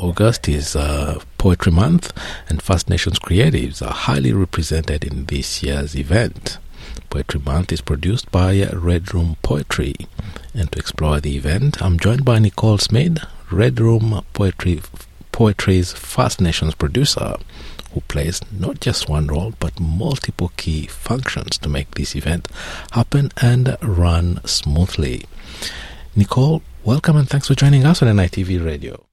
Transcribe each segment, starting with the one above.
August is uh, Poetry Month, and First Nations creatives are highly represented in this year's event. Poetry Month is produced by Red Room Poetry. And to explore the event, I'm joined by Nicole Smede, Red Room Poetry Poetry's First Nations producer, who plays not just one role but multiple key functions to make this event happen and run smoothly. Nicole, welcome and thanks for joining us on NITV Radio.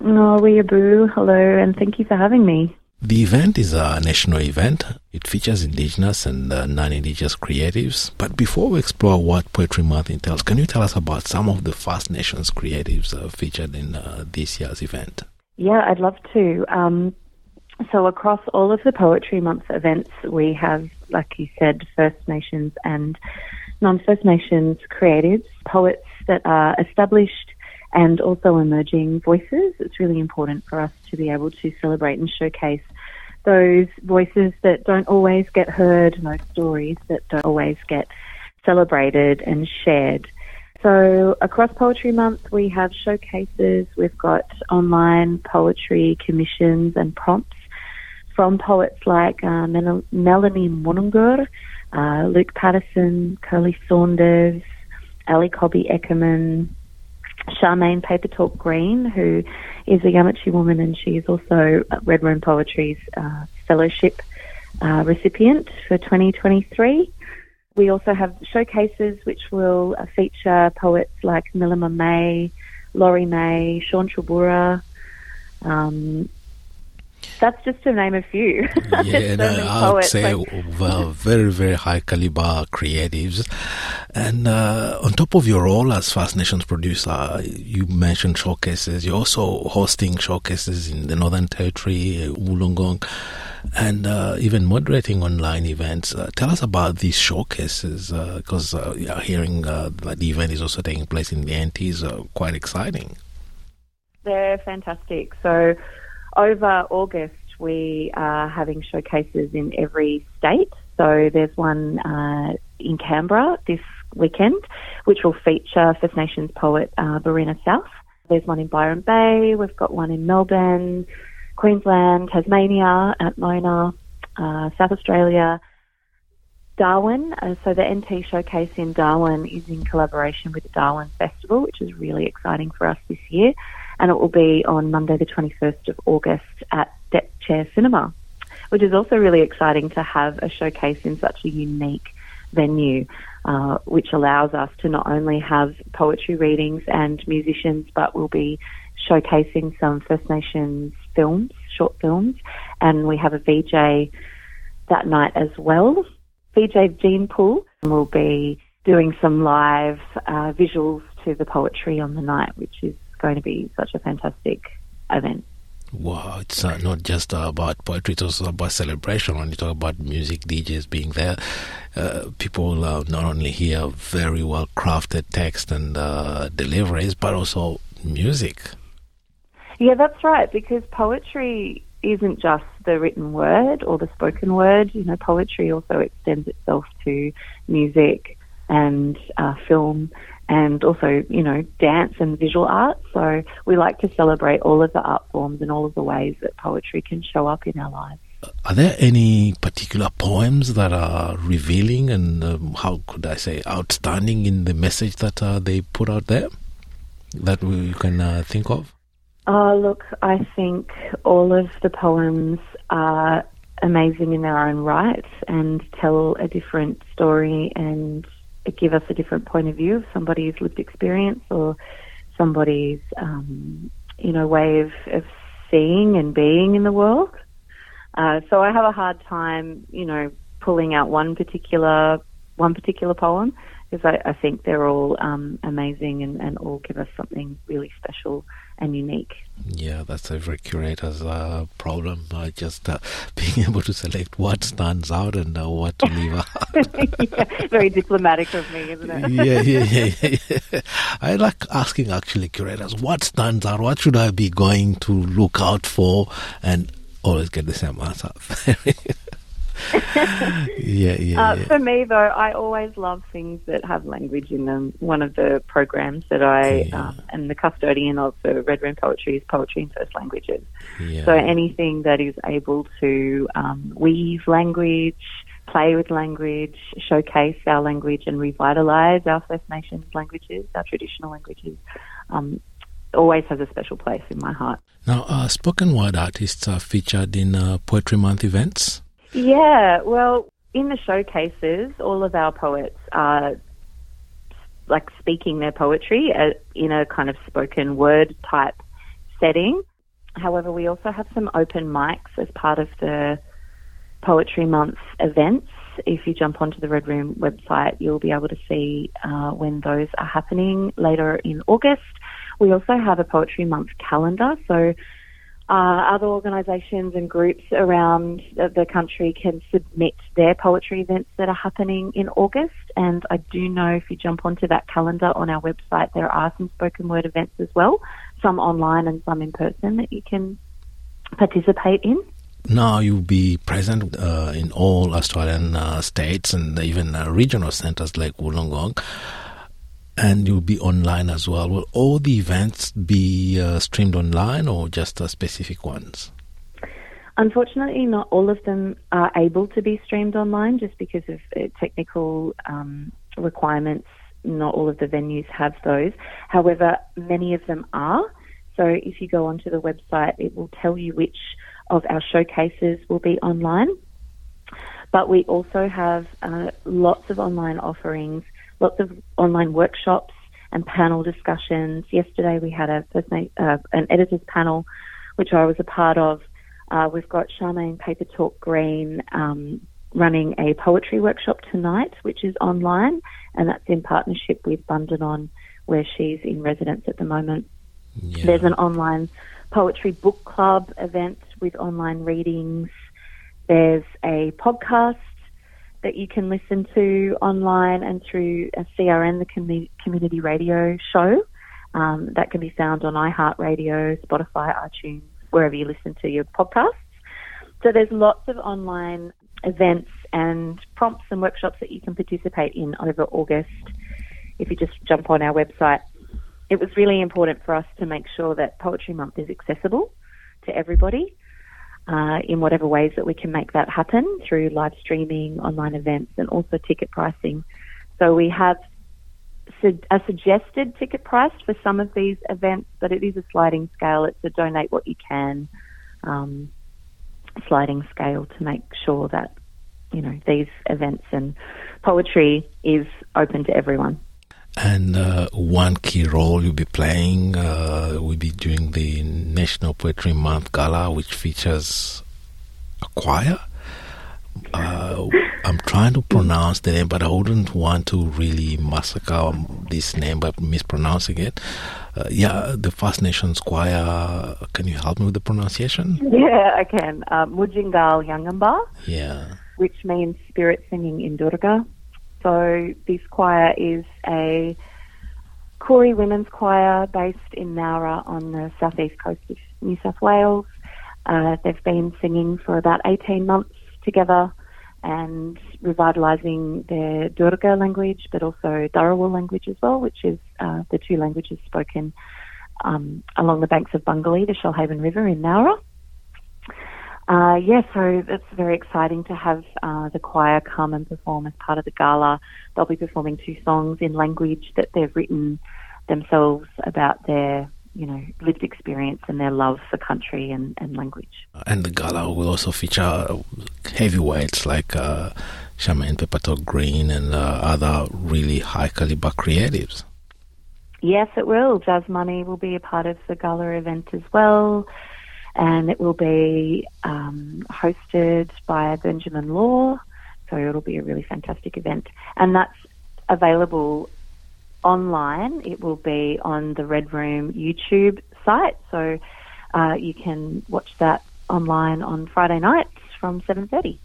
No, we Boo. Hello, and thank you for having me. The event is a national event. It features Indigenous and uh, non Indigenous creatives. But before we explore what Poetry Month entails, can you tell us about some of the First Nations creatives uh, featured in uh, this year's event? Yeah, I'd love to. Um, so, across all of the Poetry Month events, we have, like you said, First Nations and non First Nations creatives, poets that are established and also emerging voices. It's really important for us to be able to celebrate and showcase those voices that don't always get heard, those stories that don't always get celebrated and shared. So across Poetry Month, we have showcases. We've got online poetry commissions and prompts from poets like uh, Melanie Mununggurr, uh, Luke Patterson, Kirli Saunders, Ali Cobby Eckermann, Charmaine Papertalk Green, who is a Yamatji woman and she is also Red Room Poetry's uh, fellowship uh, recipient for 2023. We also have showcases which will uh, feature poets like Milima May, Laurie May, Sean Choolburra, um, that's just to name a few. Yeah, no, I would say well, very, very high caliber creatives. And uh, on top of your role as First Nations producer, you mentioned showcases. You're also hosting showcases in the Northern Territory, Wollongong, and uh, even moderating online events. Uh, tell us about these showcases, because uh, uh, hearing uh, that the event is also taking place in the NT is quite exciting. They're fantastic. So over August, we are having showcases in every state. So there's one uh, in Canberra this weekend, which will feature First Nations poet uh, Barina South. There's one in Byron Bay. We've got one in Melbourne, Queensland, Tasmania, at Mona, uh, South Australia. Darwin, uh, so the NT showcase in Darwin is in collaboration with the Darwin Festival, which is really exciting for us this year and it will be on Monday, the 21st of August at Deck Chair Cinema, which is also really exciting to have a showcase in such a unique venue, uh, which allows us to not only have poetry readings and musicians, but we'll be showcasing some First Nations films, short films, and we have a VJ that night as well. VJ Jean Poole will be doing some live uh, visuals to the poetry on the night, which is going to be such a fantastic event. Wow, it's uh, not just uh, about poetry, it's also about celebration. When you talk about music, DJs being there, uh, people uh, not only hear very well crafted text and uh, deliveries, but also music. Yeah, that's right, because poetry isn't just the written word or the spoken word. You know, poetry also extends itself to music and uh, film and also, you know, dance and visual art. So we like to celebrate all of the art forms and all of the ways that poetry can show up in our lives. Are there any particular poems that are revealing and um, how could I say outstanding in the message that uh, they put out there that we can uh, think of? Uh, look, I think all of the poems are amazing in their own right and tell a different story and give us a different point of view of somebody's lived experience or somebody's, um, you know, way of, of seeing and being in the world. Uh, so I have a hard time, you know, pulling out one particular one particular poem because I, I, think they're all um, amazing and, and all give us something really special and unique. Yeah, that's every curator's uh, problem. Uh, just uh, being able to select what stands out and uh, what to leave out. yeah, very diplomatic of me, isn't it? yeah, yeah, yeah, yeah. I like asking actually curators what stands out. What should I be going to look out for? And always get the same answer. yeah, yeah, uh, yeah, For me, though, I always love things that have language in them. One of the programs that I yeah. um, am the custodian of for Red Room Poetry is poetry in first languages. Yeah. So anything that is able to um, weave language, play with language, showcase our language, and revitalise our First Nations languages, our traditional languages, um, always has a special place in my heart. Now, uh, spoken word artists are featured in uh, Poetry Month events. Yeah, well, in the showcases, all of our poets are like speaking their poetry uh, in a kind of spoken word type setting. However, we also have some open mics as part of the Poetry Month events. If you jump onto the Red Room website, you'll be able to see uh, when those are happening later in August. We also have a Poetry Month calendar, so uh, other organisations and groups around the country can submit their poetry events that are happening in August. And I do know if you jump onto that calendar on our website, there are some spoken word events as well, some online and some in person that you can participate in. Now you'll be present uh, in all Australian uh, states and even uh, regional centres like Wollongong and you'll be online as well. Will all the events be uh, streamed online or just uh, specific ones? Unfortunately, not all of them are able to be streamed online just because of uh, technical um, requirements. Not all of the venues have those. However, many of them are. So if you go onto the website, it will tell you which of our showcases will be online. But we also have uh, lots of online offerings lots of online workshops and panel discussions. Yesterday we had a uh, an editors panel, which I was a part of. Uh, we've got Charmaine Papertalk Green um, running a poetry workshop tonight, which is online, and that's in partnership with Bundanon, where she's in residence at the moment. Yeah. There's an online poetry book club event with online readings. There's a podcast that you can listen to online and through a CRN, the com- community radio show. Um, that can be found on iHeartRadio, Spotify, iTunes, wherever you listen to your podcasts. So there's lots of online events and prompts and workshops that you can participate in over August if you just jump on our website. It was really important for us to make sure that Poetry Month is accessible to everybody uh, in whatever ways that we can make that happen through live streaming, online events, and also ticket pricing. So we have a suggested ticket price for some of these events, but it is a sliding scale. It's a donate what you can um, sliding scale to make sure that you know these events and poetry is open to everyone. And uh, one key role you'll be playing uh, will be during the National Poetry Month Gala, which features a choir. Uh, I'm trying to pronounce the name, but I wouldn't want to really massacre this name by mispronouncing it. Uh, yeah, the First Nations Choir. Can you help me with the pronunciation? Yeah, I can. Uh, Mujingal Yangamba. Yeah. Which means spirit singing in Dhurga. So this choir is a Koori women's choir based in Nowra on the southeast coast of New South Wales. Uh, they've been singing for about 18 months together and revitalising their Dhurga language, but also Dharawal language as well, which is uh, the two languages spoken um, along the banks of Bungalee, the Shoalhaven River in Nowra. Uh, yeah, so it's very exciting to have uh, the choir come and perform as part of the gala. They'll be performing two songs in language that they've written themselves about their, you know, lived experience and their love for country and, and language. And the gala will also feature heavyweights like uh, Charmaine Talk Green and uh, other really high caliber creatives. Yes, it will. Jazz Money will be a part of the gala event as well and it will be um, hosted by Benjamin Law. So it'll be a really fantastic event, and that's available online. It will be on the Red Room YouTube site, so uh, you can watch that online on Friday nights from 7.30.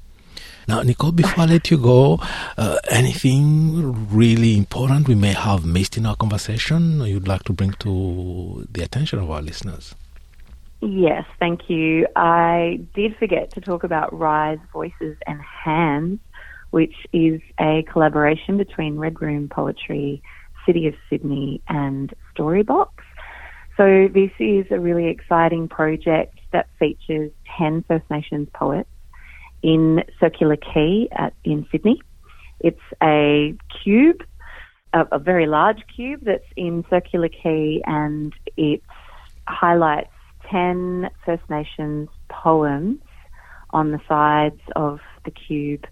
Now, Nicole, before I let you go, uh, anything really important we may have missed in our conversation you'd like to bring to the attention of our listeners? Yes, thank you. I did forget to talk about Rise Voices and Hands, which is a collaboration between Red Room Poetry, City of Sydney, and Storybox. So this is a really exciting project that features 10 First Nations poets in Circular Quay at, in Sydney. It's a cube, a, a very large cube that's in Circular Quay and it highlights 10 First Nations poems on the sides of the cube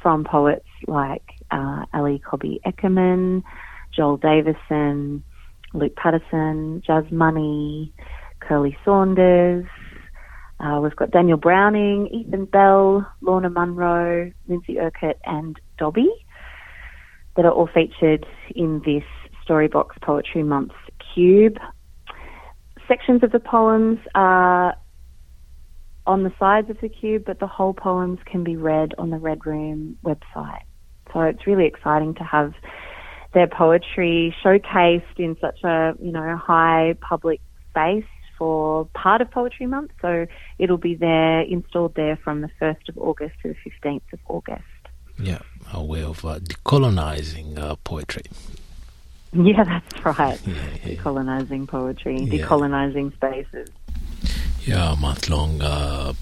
from poets like uh, Ali Cobby Eckermann, Joel Davison, Luke Patterson, Jazz Money, Kirli Saunders, uh, we've got Daniel Browning, Ethan Bell, Lorna Munro, Lindsay Urquhart, and Dobby that are all featured in this Storybox Poetry Month cube. Sections of the poems are on the sides of the cube, but the whole poems can be read on the Red Room website. So it's really exciting to have their poetry showcased in such a you know high public space for part of Poetry Month. So it'll be there, installed there from the 1st of August to the 15th of August. Yeah, a way of uh, decolonizing uh, poetry. Yeah, that's right. Yeah, yeah. Decolonizing poetry, yeah. decolonizing spaces. Yeah, a month long uh,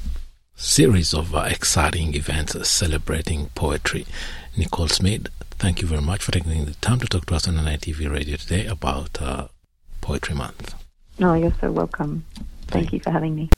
series of uh, exciting events celebrating poetry. Nicole Smede, thank you very much for taking the time to talk to us on NITV Radio today about uh, Poetry Month. Oh, you're so welcome. Thank you for having me.